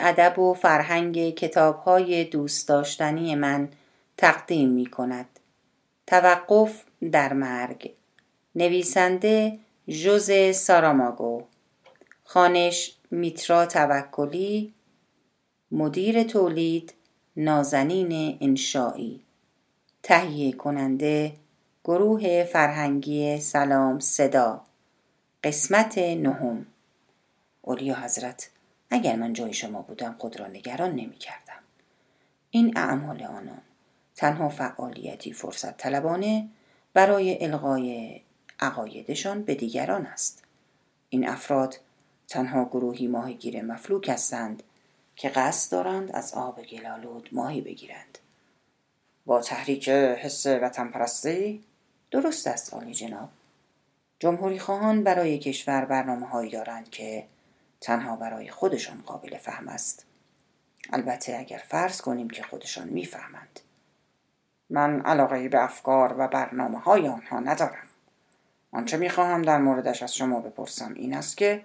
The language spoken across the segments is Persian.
ادب و فرهنگ کتابهای دوست داشتنی من تقدیم می کند. توقف در مرگ. نویسنده جوز ساراماگو. خانش میترا توکلی. مدیر تولید نازنین انشایی تهیه کننده گروه فرهنگی سلام صدا. قسمت نهم. اولیا حضرت. اگر من جای شما بودم خود را نگران نمی کردم. این اعمال آنان تنها فعالیتی فرصت طلبانه برای الغای عقایدشان به دیگران است. این افراد تنها گروهی ماهیگیر مفلوک هستند که قصد دارند از آب گلالود ماهی بگیرند. با تحریک حس وطن پرستی درست است عالی جناب. جمهوری خواهان برای کشور برنامه هایی دارند که تنها برای خودشان قابل فهم است. البته اگر فرض کنیم که خودشان می‌فهمند. من علاقه به افکار و برنامه های آنها ندارم. آنچه می‌خواهم در موردش از شما بپرسم این است که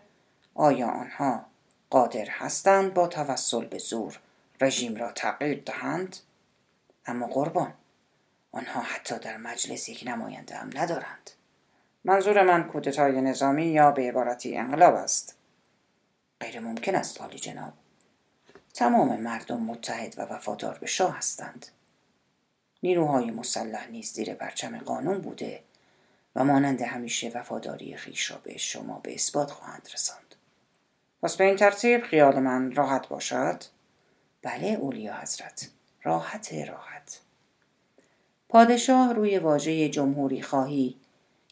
آیا آنها قادر هستند با توسل به زور رژیم را تغییر دهند؟ اما قربان آنها حتی در مجلس یک نماینده هم ندارند. منظور من کودتای نظامی یا به عبارتی انقلاب است. غیر ممکن است عالی جناب. تمام مردم متحد و وفادار به شاه هستند. نیروهای مسلح نیز زیر پرچم قانون بوده و مانند همیشه وفاداری خیش را به شما به اثبات خواهند رساند. پس به این ترتیب خیال من راحت باشد؟ بله اولیا حضرت راحت راحت پادشاه روی واژه جمهوری خواهی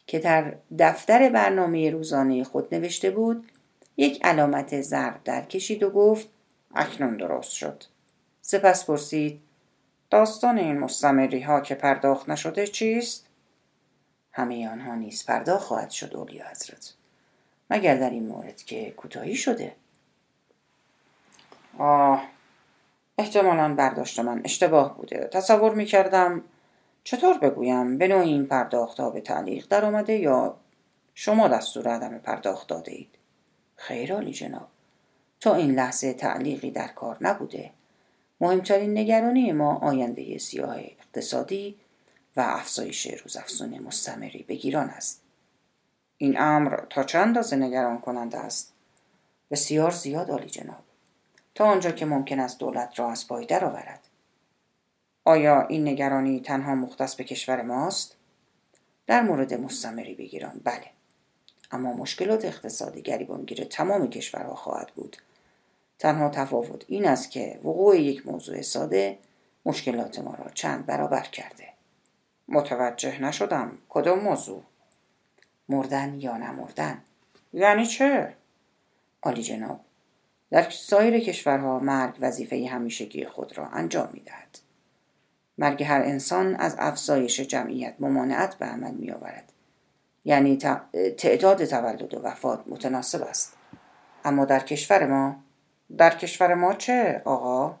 که در دفتر برنامه روزانه خود نوشته بود یک علامت ضرب در کشید و گفت اکنون درست شد. سپس پرسید داستان این مستمری ها که پرداخت نشده چیست؟ همه آنها نیز پرداخت خواهد شد اولیا حضرت. مگر در این مورد که کوتاهی شده؟ آه احتمالا برداشت من اشتباه بوده. تصور می کردم چطور بگویم به نوعی این پرداخت ها به تعلیق در آمده یا شما دستور عدم پرداخت داده اید خیر عالی جناب. تا این لحظه تعلیقی در کار نبوده. مهمترین نگرانی ما آینده سیاه اقتصادی و افزایش روزافزون مستمری به است. این امر تا چند اندازه نگران کننده است؟ بسیار زیاد عالی جناب. تا آنجا که ممکن است دولت را از پای درآورد. آیا این نگرانی تنها مختص به کشور ماست؟ در مورد مستمری بگیران بله. اما مشکلات اقتصادی گریبانگیر تمام کشورها خواهد بود. تنها تفاوت این است که وقوع یک موضوع ساده مشکلات ما را چند برابر کرده. متوجه نشدم کدام موضوع؟ مردن یا نمردن؟ یعنی چه؟ عالی جناب در سایر کشورها مرگ وظیفه همیشگی خود را انجام می دهد. مرگ هر انسان از افزایش جمعیت ممانعت به عمل می آورد. یعنی تعداد تولد و وفات متناسب است. اما در کشور ما در کشور ما چه آقا؟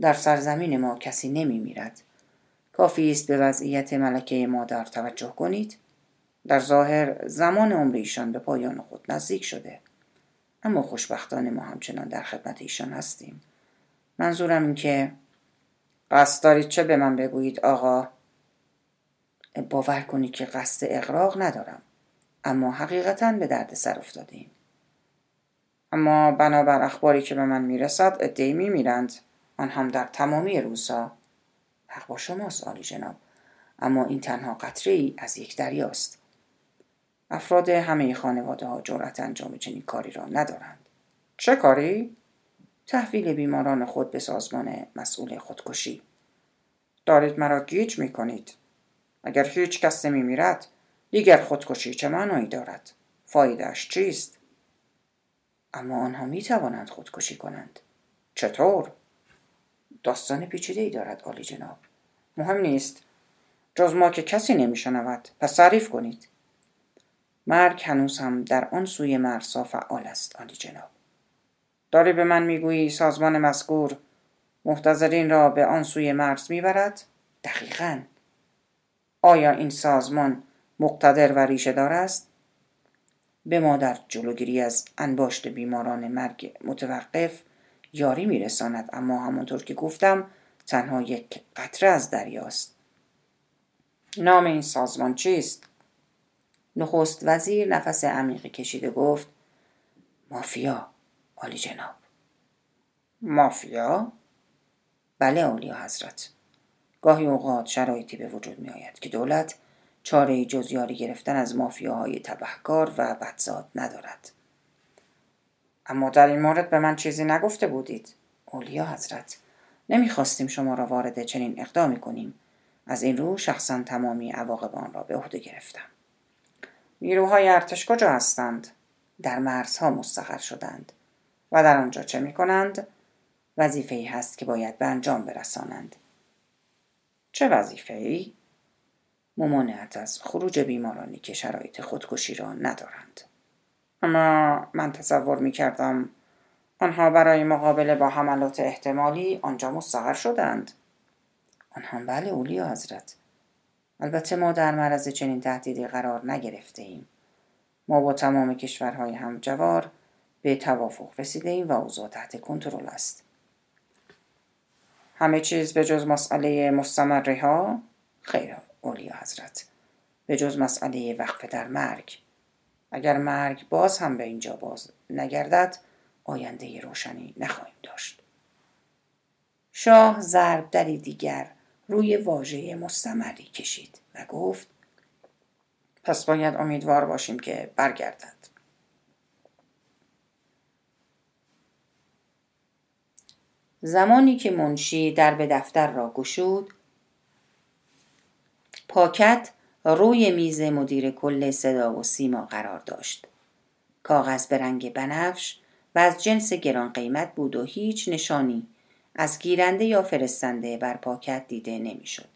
در سرزمین ما کسی نمی میرد. کافی است به وضعیت ملکه مادر توجه کنید. در ظاهر زمان عمر ایشان به پایان خود نزدیک شده. اما خوشبختانه ما همچنان در خدمت ایشان هستیم منظورم این که قصد دارید چه به من بگویید آقا باور کنید که قصد اقراق ندارم اما حقیقتا به درد سر افتادیم اما بنابر اخباری که به من می‌رسد ادهی میمیرند آن هم در تمامی روزها حق با شماست عالی جناب اما این تنها قطره ای از یک دریاست افراد همه خانواده ها جرأت انجام چنین کاری را ندارند. چه کاری؟ تحویل بیماران خود به سازمان مسئول خودکشی. دارید مرا گیج می کنید. اگر هیچ کس نمی میرد دیگر خودکشی چه معنایی دارد؟ فایدهش چیست؟ اما آنها می توانند خودکشی کنند. چطور؟ داستان پیچیده ای دارد عالی جناب. مهم نیست. جز ما که کسی نمی شنود. پس تعریف کنید. مرگ هنوز هم در آن سوی مرسا فعال است آلی جناب داری به من می‌گویی سازمان مذکور محتضرین را به آن سوی مرز می‌برد دقیقا آیا این سازمان مقتدر و ریشه دار است؟ به ما در جلوگیری از انباشت بیماران مرگ متوقف یاری میرساند اما همونطور که گفتم تنها یک قطره از دریاست. نام این سازمان چیست؟ نخست وزیر نفس عمیقی کشیده گفت مافیا عالی جناب. مافیا؟ بله اولیا حضرت. گاهی اوقات شرایطی به وجود می آید که دولت چاره جز یاری گرفتن از مافیاهای تبهکار و بدزاد ندارد. اما در این مورد به من چیزی نگفته بودید. اولیا حضرت نمی‌خواستیم شما را وارد چنین اقدامی کنیم. از این رو شخصا تمامی عواقب آن را به عهده گرفتم. نیروهای ارتش کجا هستند؟ در مرزها مستقر شدند. و در آنجا چه می کنند؟ وظیفه ای هست که باید به انجام برسانند. چه وظیفه ای؟ ممانعت از خروج بیمارانی که شرایط خودکشی را ندارند. اما من تصور می کردم آنها برای مقابله با حملات احتمالی آنجا مستقر شدند. آنها بله اولیا حضرت. البته ما در معرض چنین تهدیدی قرار نگرفته ایم. ما با تمام کشورهای همجوار به توافق رسیده ایم و اوضاع تحت کنترل است. همه چیز به جز مسئله مستمره ها خیر اولیا حضرت. به جز مسئله وقفه در مرگ. اگر مرگ باز هم به اینجا باز نگردد آینده روشنی نخواهیم داشت. شاه ضرب دری دیگر روی واژه مستمری کشید و گفت پس باید امیدوار باشیم که برگردد. زمانی که منشی در به دفتر را گشود پاکت روی میز مدیر کل صدا و سیما قرار داشت کاغذ به رنگ بنفش و از جنس گران قیمت بود و هیچ نشانی از گیرنده یا فرستنده بر پاکت دیده نمی‌شد.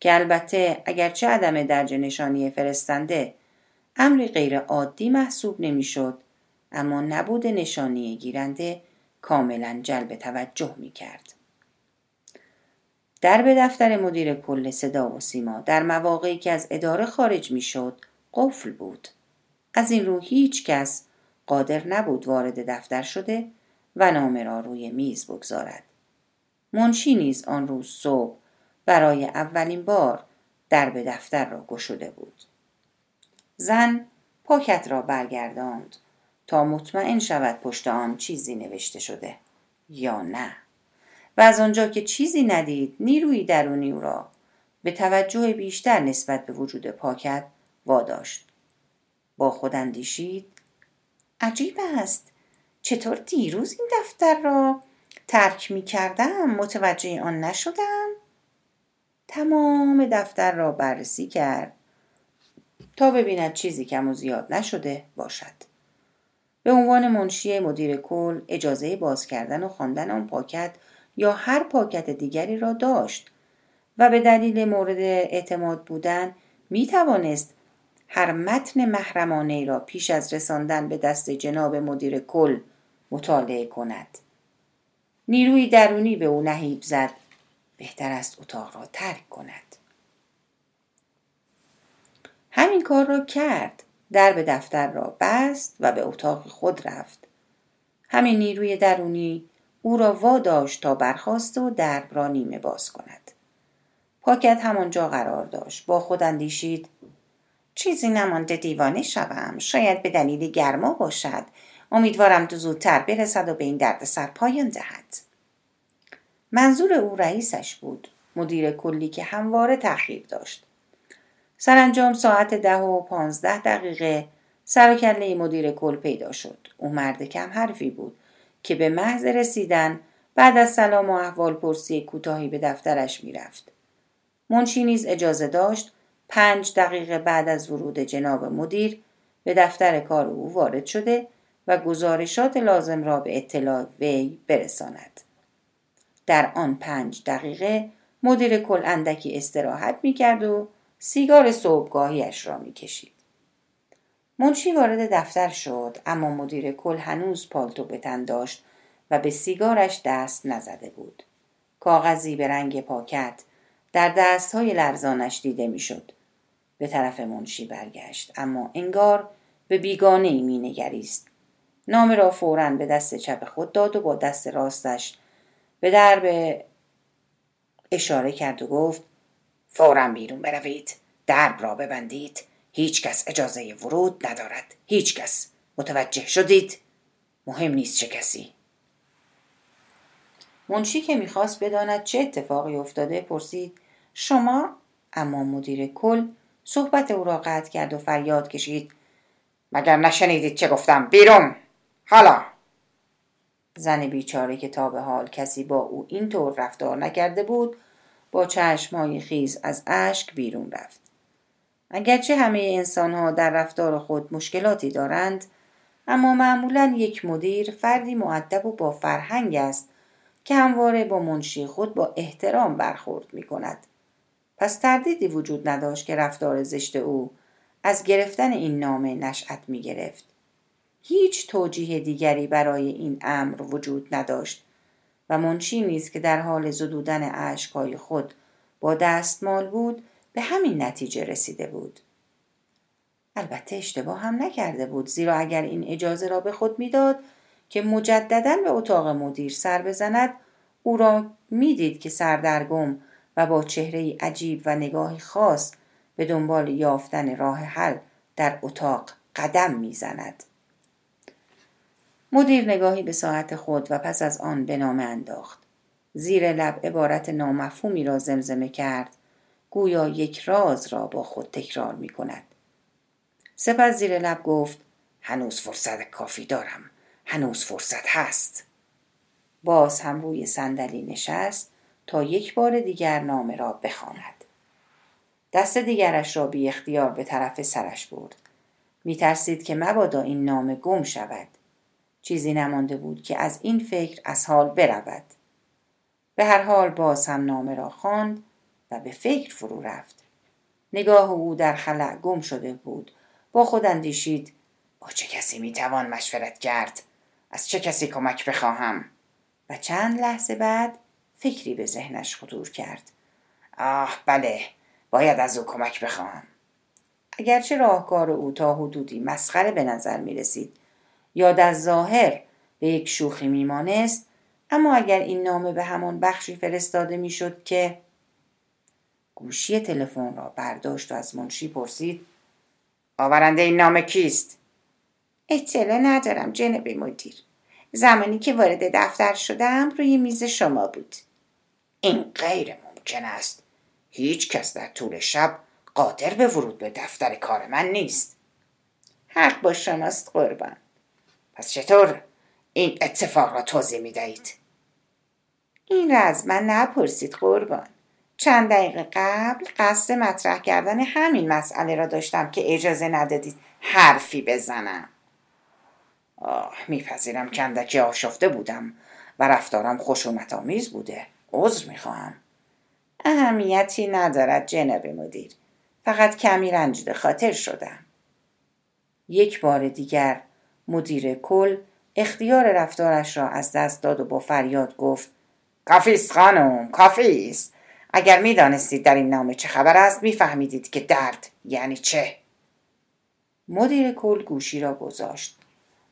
که البته اگرچه عدم درج نشانی فرستنده امری غیر عادی محسوب نمی‌شد اما نبود نشانی گیرنده کاملا جلب توجه می کرد. در به دفتر مدیر کل صدا و سیما در مواقعی که از اداره خارج می شد قفل بود. از این رو هیچ کس قادر نبود وارد دفتر شده و نامه را روی میز بگذارد. منشی نیز آن روز صبح برای اولین بار در به دفتر را گشوده بود. زن پاکت را برگرداند تا مطمئن شود پشت آن چیزی نوشته شده. یا نه. و از آنجا که چیزی ندید نیروی درونی او را به توجه بیشتر نسبت به وجود پاکت واداشت. با خود اندیشید عجیب است. چطور دیروز این دفتر را ترک می کردم؟ متوجه آن نشدم. تمام دفتر را بررسی کرد تا ببیند چیزی کم و زیاد نشده باشد. به عنوان منشی مدیر کل اجازه باز کردن و خواندن آن پاکت یا هر پاکت دیگری را داشت و به دلیل مورد اعتماد بودن می توانست هر متن محرمانه را پیش از رساندن به دست جناب مدیر کل مطالعه کند. نیروی درونی به او نهیب زد. بهتر است اتاق را ترک کند. همین کار را کرد. در به دفتر را بست و به اتاق خود رفت. همین نیروی درونی او را واداشت تا برخواست و درب را نیمه باز کند. پاکت همانجا قرار داشت. با خود اندیشید چیزی نمانده دیوانه شوم. شاید به دلیل گرما باشد. امیدوارم تو زودتر برسد و به این درد سر پایان دهد. منظور او رئیسش بود. مدیر کلی که همواره تأخیر داشت. سرانجام ساعت ده و پانزده دقیقه سر کله مدیر کل پیدا شد. او مرد کم حرفی بود که به محض رسیدن بعد از سلام و احوال پرسی کوتاهی به دفترش می‌رفت. منشی نیز اجازه داشت پنج دقیقه بعد از ورود جناب مدیر به دفتر کار او وارد شده و گزارشات لازم را به اطلاع وی برساند. در آن پنج دقیقه مدیر کل اندکی استراحت می کرد و سیگار صبحگاهیش را می‌کشید. منشی وارد دفتر شد اما مدیر کل هنوز پالتو به تن داشت و به سیگارش دست نزده بود. کاغذی به رنگ پاکت در دستهای لرزانش دیده می‌شد. به طرف منشی برگشت اما انگار به بیگانه ای می نگریست. نامه را فورا به دست چپ خود داد و با دست راستش به درب اشاره کرد و گفت فورا بیرون بروید. درب را ببندید. هیچ کس اجازه ورود ندارد. هیچ کس. متوجه شدید. مهم نیست چه کسی. منشی که می‌خواست بداند چه اتفاقی افتاده پرسید شما؟ اما مدیر کل صحبت او را قطع کرد و فریاد کشید مگر نشنیدید چه گفتم؟ بیرون! حالا! زن بیچاره که تا به حال کسی با او اینطور رفتار نکرده بود با چشمهای خیز از اشک بیرون رفت اگرچه همه انسان ها در رفتار خود مشکلاتی دارند اما معمولا یک مدیر فردی معدب و با فرهنگ است که همواره با منشی خود با احترام برخورد می کند. پس تردیدی وجود نداشت که رفتار زشت او از گرفتن این نامه نشأت می گرفت. هیچ توجیه دیگری برای این امر وجود نداشت و منشی نیز که در حال زدودن اشکهای خود با دستمال بود به همین نتیجه رسیده بود. البته اشتباه هم نکرده بود زیرا اگر این اجازه را به خود می‌داد که مجددا به اتاق مدیر سر بزند او را می‌دید که سردرگم و با چهره عجیب و نگاهی خاص به دنبال یافتن راه حل در اتاق قدم می‌زند مدیر نگاهی به ساعت خود و پس از آن به نامه انداخت. زیر لب عبارت نامفهومی را زمزمه کرد. گویا یک راز را با خود تکرار می کند. سپس زیر لب گفت هنوز فرصت کافی دارم. هنوز فرصت هست. باز هم روی صندلی نشست تا یک بار دیگر نامه را بخواند. دست دیگرش را بی اختیار به طرف سرش برد. می ترسید که مبادا این نامه گم شود. چیزی نمانده بود که از این فکر از حال برود. به هر حال باز هم نامه را خواند و به فکر فرو رفت. نگاه او در خلع گم شده بود. با خود اندیشید با چه کسی می‌توان مشورت کرد؟ از چه کسی کمک بخواهم؟ و چند لحظه بعد فکری به ذهنش خطور کرد. آه بله باید از او کمک بخواهم. اگرچه راهکار او تا حدودی مسخره به نظر می رسید یا در ظاهر به یک شوخی میمانست اما اگر این نامه به همان بخشی فرستاده می‌شد که گوشی تلفن را برداشت و از منشی پرسید آورنده این نامه کیست؟ اطلاع ندارم جناب مدیر. زمانی که وارد دفتر شدم روی میز شما بود. این غیر ممکن است. هیچ کس در طول شب قادر به ورود به دفتر کار من نیست. حق با شماست قربان. پس چطور این اتفاق را توضیح می دهید؟ این را از من نپرسید قربان. چند دقیقه قبل قصد مطرح کردن همین مسئله را داشتم که اجازه ندادید حرفی بزنم. آه میپذیرم کندکی آشفته بودم و رفتارم خشونت آمیز بوده. عذر می‌خواهم. اهمیتی ندارد جناب مدیر. فقط کمی رنجیده خاطر شدم. یک بار دیگر مدیر کل اختیار رفتارش را از دست داد و با فریاد گفت کافیست خانم کافیست. اگر می‌دانستید در این نامه چه خبر است میفهمیدید که درد یعنی چه. مدیر کل گوشی را گذاشت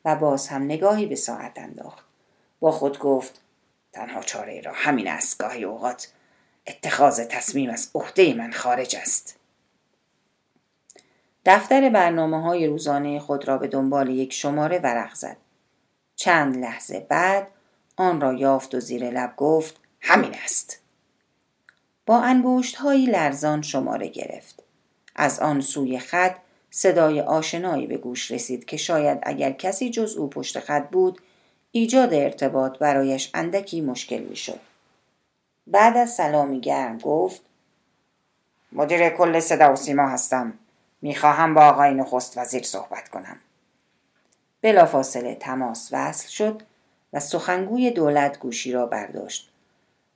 و باز هم نگاهی به ساعت انداخت. با خود گفت تنها چاره را همین است گاهی اوقات اتخاذ تصمیم از عهده من خارج است. دفتر برنامه های روزانه خود را به دنبال یک شماره ورق زد. چند لحظه بعد آن را یافت و زیر لب گفت همین است. با انگوشت هایی لرزان شماره گرفت. از آن سوی خط صدای آشنایی به گوش رسید که شاید اگر کسی جز او پشت خط بود ایجاد ارتباط برایش اندکی مشکل می‌شد. بعد از سلامی گرم گفت مدیر کل صدا و سیما هستم. می‌خواهم با آقای نخست وزیر صحبت کنم. بلافاصله تماس وصل شد و سخنگوی دولت گوشی را برداشت.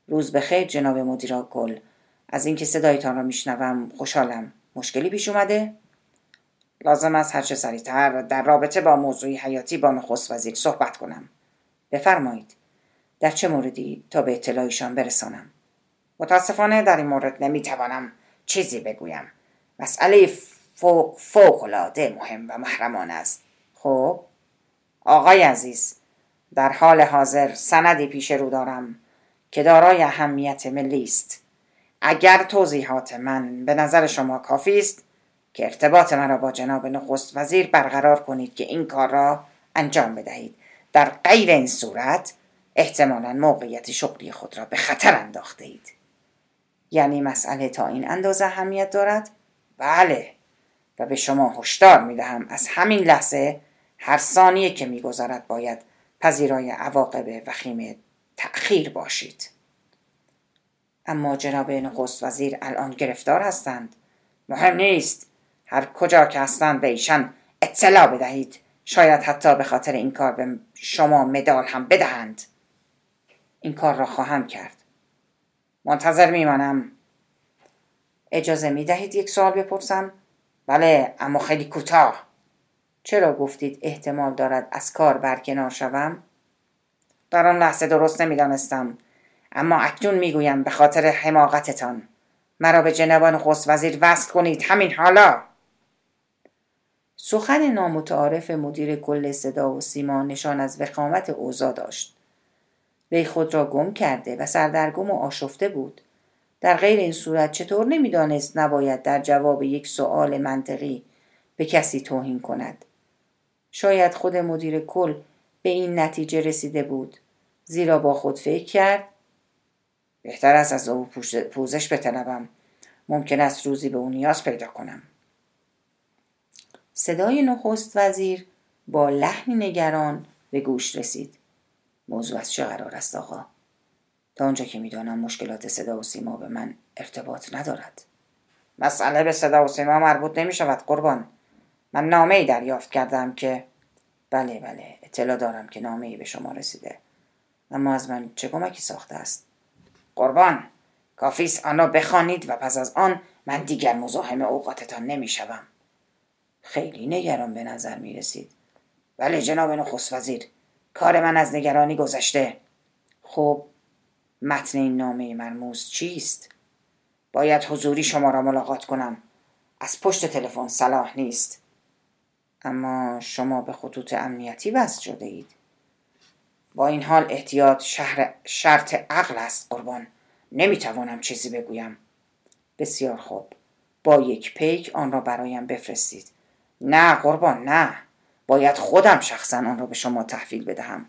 روز بخیر جناب مدیر کل. از اینکه صدایتان را میشنوم خوشحالم. مشکلی پیش اومده؟ لازم است هرچه سریعتر در رابطه با موضوعی حیاتی با نخست وزیر صحبت کنم. بفرمایید. در چه موردی تا به اطلاعیشان برسانم؟ متاسفانه در این مورد نمی‌توانم چیزی بگویم. مسئله فوق فوقالعاده مهم و محرمان است. خب؟ آقای عزیز در حال حاضر سندی پیش رو دارم که دارای اهمیت ملی است. اگر توضیحات من به نظر شما کافی است که ارتباط مرا با جناب نخست وزیر برقرار کنید که این کار را انجام بدهید. در غیر این صورت احتمالا موقعیت شغلی خود را به خطر انداخته اید. یعنی مسئله تا این اندازه اهمیت دارد؟ بله. و به شما هشدار می دهم از همین لحظه هر ثانیه که میگذرد باید پذیرای عواقب وخیم تأخیر باشید. اما جناب نخست وزیر الان گرفتار هستند. مهم نیست. هر کجا که هستند به ایشان اطلاع بدهید. شاید حتی به خاطر این کار به شما مدال هم بدهند. این کار را خواهم کرد. منتظر میمانم. اجازه می دهید یک سوال بپرسم؟ بله اما خیلی کوتاه. چرا گفتید احتمال دارد از کار برکنار شوم؟ در آن لحظه درست نمی‌دانستم اما اکنون می‌گویم به خاطر حماقتتان. مرا به جنابان خست وزیر وصل کنید. همین حالا. سخن نامتعارف مدیر کل صدا و سیما نشان از وخامت اوضاع داشت. وی خود را گم کرده و سردرگم و آشفته بود. در غیر این صورت چطور نمی‌دانست نباید در جواب یک سؤال منطقی به کسی توهین کند؟ شاید خود مدیر کل به این نتیجه رسیده بود. زیرا با خود فکر کرد بهتر است از او پوزش بطلبم ممکن است روزی به او نیاز پیدا کنم. صدای نخست وزیر با لحنی نگران به گوش رسید. موضوع از چه قرار است آقا؟ تا آنجا که می‌دانم مشکلات صدا و سیما به من ارتباط ندارد. مسئله به صدا و سیما مربوط نمی شود قربان. من نامه ای دریافت کردم که بله بله اطلاع دارم که نامه ای به شما رسیده. اما از من چه کمکی ساخته است؟ قربان. کافیس آن را بخوانید و پس از آن من دیگر مزاحم اوقاتتان نمی‌شوم. خیلی نگران به نظر می رسید بله جناب نخست وزیر. کار من از نگرانی گذشته. خب متن این نامه مرموز چیست؟ باید حضوری شما را ملاقات کنم. از پشت تلفن صلاح نیست. اما شما به خطوط امنیتی وصل شده اید. با این حال احتیاط شهر شرط عقل است قربان. نمی‌توانم چیزی بگویم. بسیار خوب. با یک پیک آن را برایم بفرستید. نه قربان نه. باید خودم شخصا آن را به شما تحویل بدهم.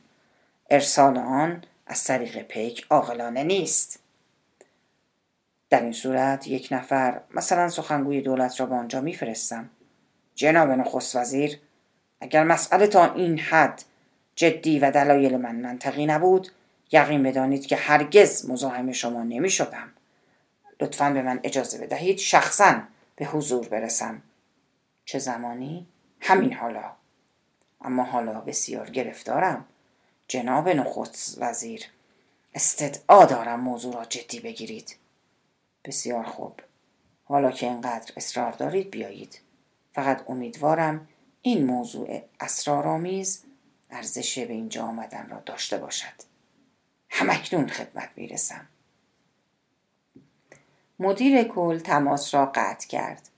ارسال آن از طریق پیک عاقلانه نیست. در این صورت یک نفر مثلا سخنگوی دولت را به آنجا میفرستم. جناب نخست وزیر اگر مسئله تا این حد جدی و دلایل من منطقی نبود یقین بدانید که هرگز مزاحم شما نمی شدم لطفا به من اجازه بدهید شخصا به حضور برسم. چه زمانی؟ همین حالا. اما حالا بسیار گرفتارم. جناب نخست وزیر. استدعا دارم موضوع را جدی بگیرید. بسیار خوب. حالا که اینقدر اصرار دارید بیایید. فقط امیدوارم این موضوع اسرارآمیز ارزش به اینجا آمدن را داشته باشد. همکنون خدمت می‌رسم. مدیر کل تماس را قطع کرد.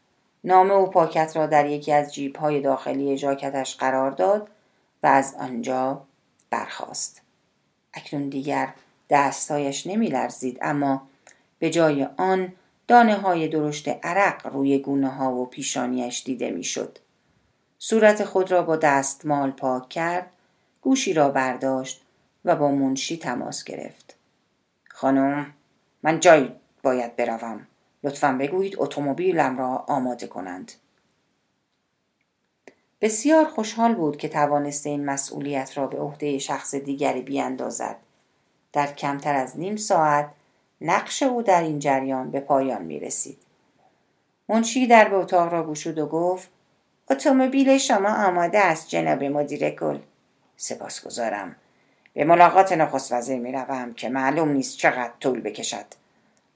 نامه و پاکت را در یکی از جیب های داخلی ژاکتش قرار داد و از آنجا برخاست. اکنون دیگر دستهایش نمی لرزید اما به جای آن دانه های درشت عرق روی گونه ها و پیشانیش دیده می‌شد. صورت خود را با دستمال پاک کرد گوشی را برداشت و با منشی تماس گرفت. خانم من جایی باید بروم. لطفا بگویید اتومبیلم را آماده کنند. بسیار خوشحال بود که توانسته این مسئولیت را به عهده شخص دیگری بیاندازد. در کمتر از نیم ساعت نقش او در این جریان به پایان می رسید. منشی در به اتاق را گشود و گفت اتومبیل شما آماده است جناب مدیر گل. سپاسگزارم. به ملاقات نخست وزیر می روم که معلوم نیست چقدر طول بکشد.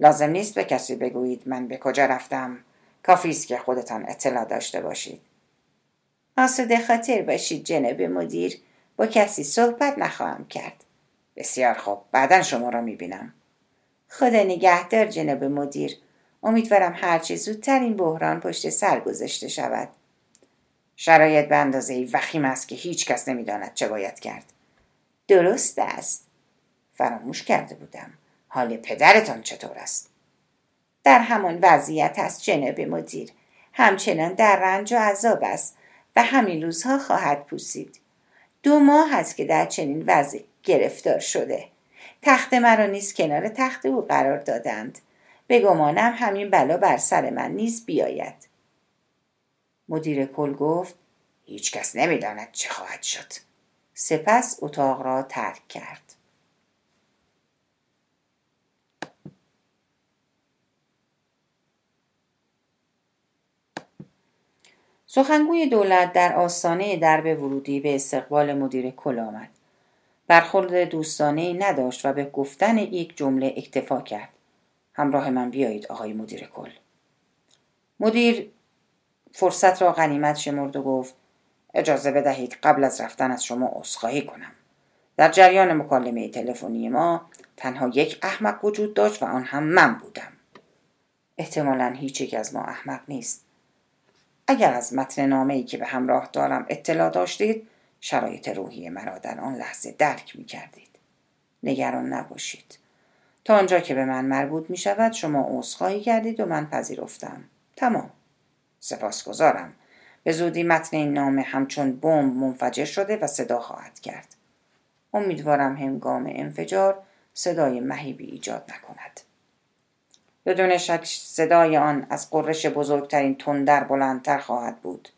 لازم نیست به کسی بگویید من به کجا رفتم. کافی است که خودتان اطلاع داشته باشید. آسوده خاطر باشید جناب مدیر. با کسی صحبت نخواهم کرد. بسیار خوب. بعدا شما را می بینم خدا نگهدار جناب مدیر. امیدوارم هرچه زودتر این بحران پشت سر گذاشته شود. شرایط به اندازه وخیم است که هیچ کس نمی‌داند چه باید کرد. درست است. فراموش کرده بودم. حال پدرتان چطور است؟ در همان وضعیت است جناب مدیر. همچنان در رنج و عذاب است. و همین روزها خواهد پوسید. دو ماه است که در چنین وضع گرفتار شده. تخت مرا نیز کنار تخت او قرار دادند. به گمانم همین بلا بر سر من نیز بیاید. مدیر کل گفت هیچ کس نمی‌داند چه خواهد شد. سپس اتاق را ترک کرد. سخنگوی دولت در آستانه درب ورودی به استقبال مدیر کل آمد. برخورد دوستانه نداشت و به گفتن یک جمله اکتفا کرد. همراه من بیایید آقای مدیر کل. مدیر فرصت را غنیمت شمرد و گفت اجازه بدهید قبل از رفتن از شما عذرخواهی کنم. در جریان مکالمه تلفنی ما تنها یک احمق وجود داشت و آن هم من بودم. احتمالا هیچ یک از ما احمق نیست. اگر از متن نامه ای که به همراه دارم اطلاع داشتید شرایط روحی مرا در آن لحظه درک می کردید. نگران نباشید. تا آنجا که به من مربوط می شود شما عذرخواهی کردید و من پذیرفتم. تمام. سپاسگزارم. به زودی متن این نامه همچون بمب منفجر شده و صدا خواهد کرد. امیدوارم هنگام انفجار صدای مهیبی ایجاد نکند. بدون شک صدای آن از قررش بزرگترین تندر بلندتر خواهد بود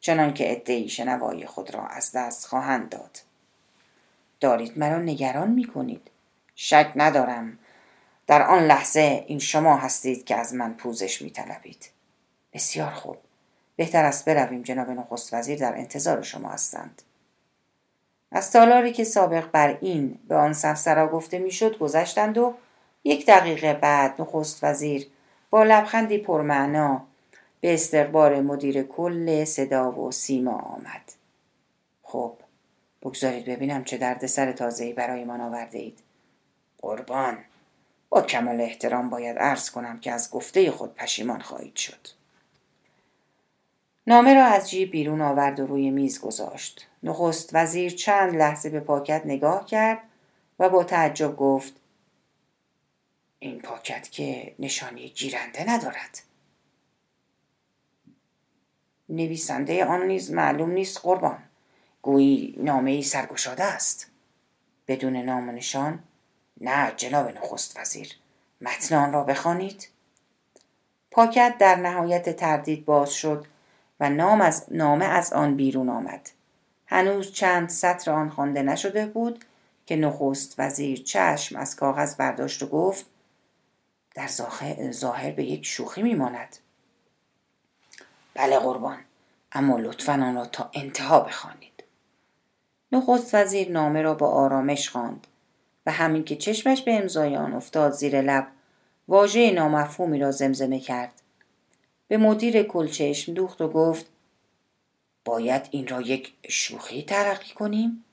چنان که ادهی شنوای خود را از دست خواهند داد. دارید مرا نگران می کنید شک ندارم. در آن لحظه این شما هستید که از من پوزش می طلبید. بسیار خوب. بهتر است برویم جناب نخست وزیر در انتظار شما هستند. از تالاری که سابق بر این به آن سفسرا گفته می‌شد گذشتند و یک دقیقه بعد نخست وزیر با لبخندی پرمعنا به استقبال مدیر کل صدا و سیما آمد. خب بگذارید ببینم چه دردسر برای من آورده اید. قربان با کمال احترام باید عرض کنم که از گفته خود پشیمان خواهید شد. نامه را از جیب بیرون آورد و روی میز گذاشت. نخست وزیر چند لحظه به پاکت نگاه کرد و با تعجب گفت این پاکت که نشانی گیرنده ندارد. نویسنده آن نیز معلوم نیست قربان. گویی نامه ای سرگشاده است. بدون نام و نشان نه جناب نخست وزیر. متن آن را بخوانید. پاکت در نهایت تردید باز شد و نام از نامه از آن بیرون آمد. هنوز چند سطر آن خوانده نشده بود که نخست وزیر چشم از کاغذ برداشت و گفت در ظاهر به یک شوخی میماند. بله قربان اما لطفا آن را تا انتها بخوانید. نخست وزیر نامه را با آرامش خواند و همین که چشمش به امضای آن افتاد زیر لب واژه نامفهومی را زمزمه کرد. به مدیر کل چشم دوخت و گفت باید این را یک شوخی ترقی کنیم؟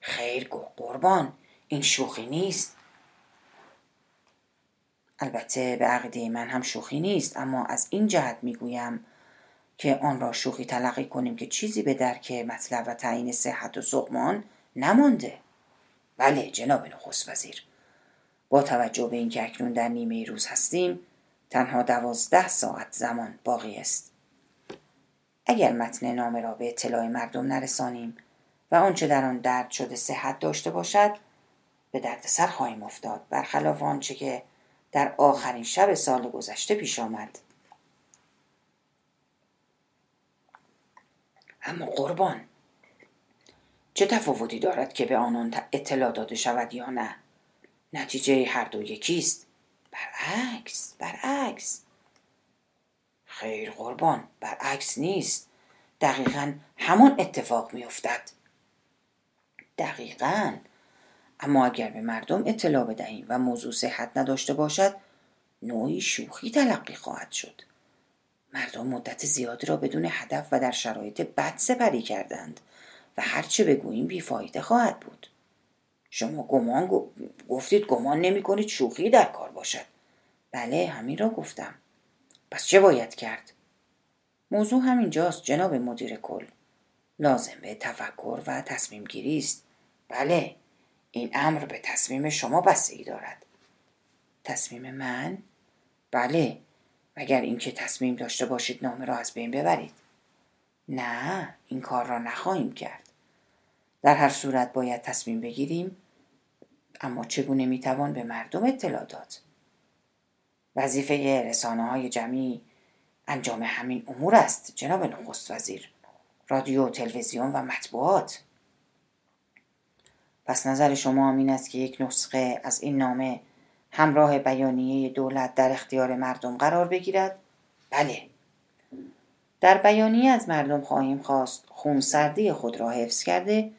خیر قربان این شوخی نیست. البته به عقیده من هم شوخی نیست اما از این جهت می‌گویم که آن را شوخی تلقی کنیم که چیزی به درک مطلب و تعیین صحت و سقمان نمانده. بله جناب نخست وزیر. با توجه به اینکه اکنون در نیمه روز هستیم تنها دوازده ساعت زمان باقی است. اگر متن نامه را به اطلاع مردم نرسانیم و آنچه در آن درد شده صحت داشته باشد به دردسر خواهیم افتاد. برخلاف آنچه که در آخرین شب سال گذشته پیش آمد. اما قربان چه تفاوتی دارد که به آنان اطلاع داده شود یا نه؟ نتیجه هر دو یکیست برعکس برعکس. خیر قربان برعکس نیست. دقیقا همان اتفاق میافتد. دقیقا. اما اگر به مردم اطلاع بدهیم و موضوع صحت نداشته باشد نوعی شوخی تلقی خواهد شد. مردم مدت زیادی را بدون هدف و در شرایط بد سپری کردند و هرچه بگوییم بیفایده خواهد بود. شما گمان گفتید گمان نمی کنید شوخی در کار باشد. بله همین را گفتم. پس چه باید کرد؟ موضوع همینجاست جناب مدیر کل. لازم به تفکر و تصمیم گیری است. بله. این امر به تصمیم شما بستگی دارد. تصمیم من؟ بله. مگر اینکه تصمیم داشته باشید نامه را از بین ببرید. نه این کار را نخواهیم کرد. در هر صورت باید تصمیم بگیریم اما چگونه می‌توان به مردم اطلاع داد؟ وظیفه رسانه های جمعی انجام همین امور است جناب نخست وزیر. رادیو تلویزیون و مطبوعات. پس نظر شما این است که یک نسخه از این نامه همراه بیانیه دولت در اختیار مردم قرار بگیرد؟ بله. در بیانیه از مردم خواهیم خواست خونسردی خود را حفظ کرده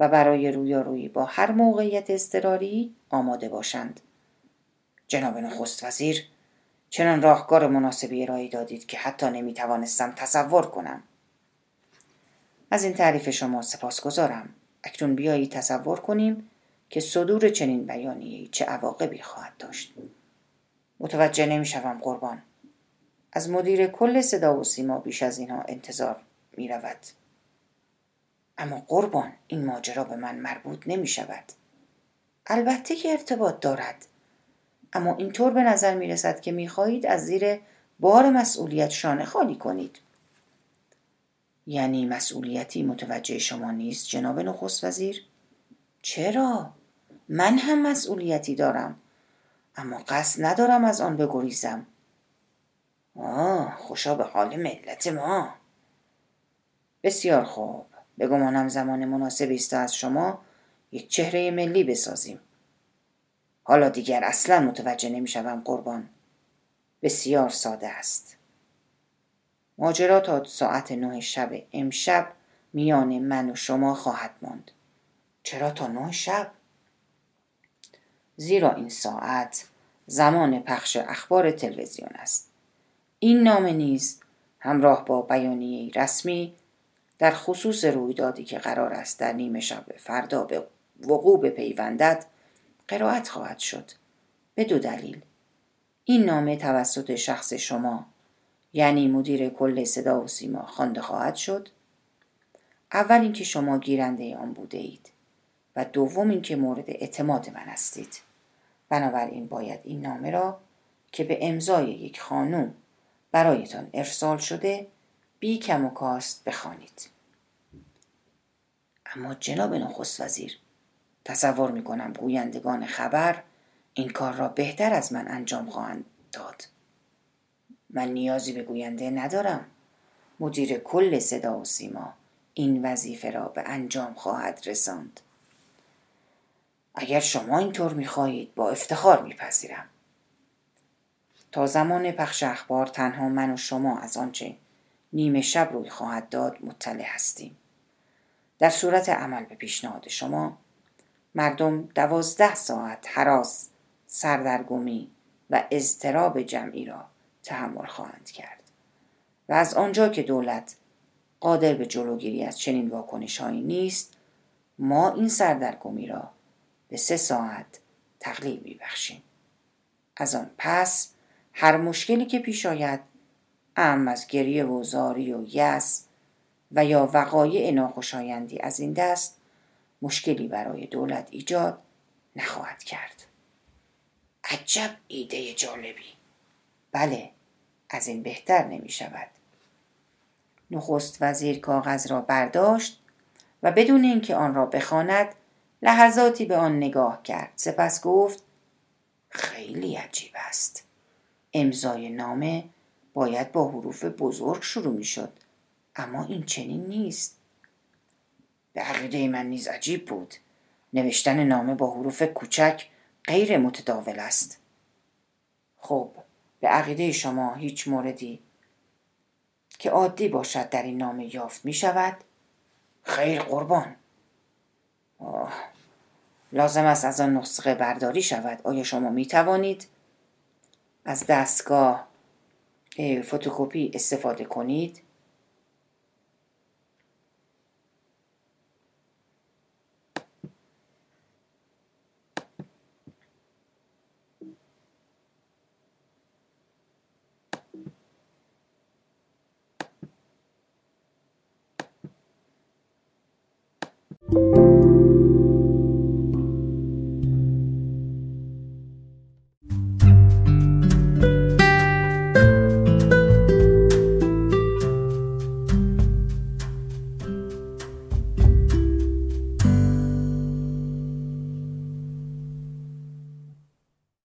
و برای رویارویی با هر موقعیت اضطراری آماده باشند. جناب نخست وزیر چنان راهکار مناسبی ارائه دادید که حتی نمی‌توانستم تصور کنم. از این تعریف شما سپاس گذارم اکنون بیایی تصور کنیم که صدور چنین بیانیه‌ای چه عواقبی خواهد داشت متوجه نمی‌شوم قربان از مدیر کل صدا و سیما بیش از اینها انتظار می رود. اما قربان این ماجرا به من مربوط نمی شود. البته که ارتباط دارد. اما اینطور به نظر می رسد که می خواهید از زیر بار مسئولیت شانه خالی کنید. یعنی مسئولیتی متوجه شما نیست جناب نخست وزیر؟ چرا؟ من هم مسئولیتی دارم. اما قصد ندارم از آن بگریزم. آه خوشا به حال ملت ما بسیار خوب بگمانم زمان مناسبی است از شما یک چهره ملی بسازیم حالا دیگر اصلا متوجه نمی‌شوم قربان بسیار ساده است ماجرا تا ساعت نه شب امشب میان من و شما خواهد ماند. چرا تا نه شب؟ زیرا این ساعت زمان پخش اخبار تلویزیون است. این نامه نیز همراه با بیانیه رسمی در خصوص رویدادی که قرار است در نیمه شب فردا به وقوع بپیوندد قرائت خواهد شد. به دو دلیل. این نامه توسط شخص شما یعنی مدیر کل صدا و سیما خوانده خواهد شد. اول اینکه شما گیرنده آن بوده اید و دوم اینکه مورد اعتماد من هستید. بنابراین باید این نامه را که به امضای یک خانوم برایتان ارسال شده بی کم و کاست بخوانید. اما جناب نخست وزیر تصور می کنم گویندگان خبر این کار را بهتر از من انجام خواهند داد. من نیازی به گوینده ندارم. مدیر کل صدا و سیما این وظیفه را به انجام خواهد رساند. اگر شما اینطور می‌خواهید با افتخار میپذیرم. تا زمان پخش اخبار تنها من و شما از آنچه نیمه شب روی خواهد داد مطلع هستیم. در صورت عمل به پیشنهاد شما مردم دوازده ساعت حراس سردرگمی و اضطراب جمعی را تحمل خواهند کرد. و از آنجا که دولت قادر به جلوگیری از چنین واکنش نیست ما این سردرگمی را به سه ساعت تقلیل میبخشیم. از آن پس هر مشکلی که پیش آید ام از گریه و زاری و یس و یا وقایع ناخوشایندی از این دست مشکلی برای دولت ایجاد نخواهد کرد. عجب ایده جالبی. بله از این بهتر نمی شود. نخست وزیر کاغذ را برداشت و بدون اینکه آن را بخواند لحظاتی به آن نگاه کرد. سپس گفت خیلی عجیب است. امضای نامه باید با حروف بزرگ شروع می شد اما این چنین نیست. به عقیده من نیز عجیب بود. نوشتن نامه با حروف کوچک غیر متداول است. خب به عقیده شما هیچ موردی که عادی باشد در این نامه یافت می شود؟ خیر قربان آه. لازم است از آن نسخه برداری شود آیا شما می توانید از دستگاه فتوکپی استفاده کنید you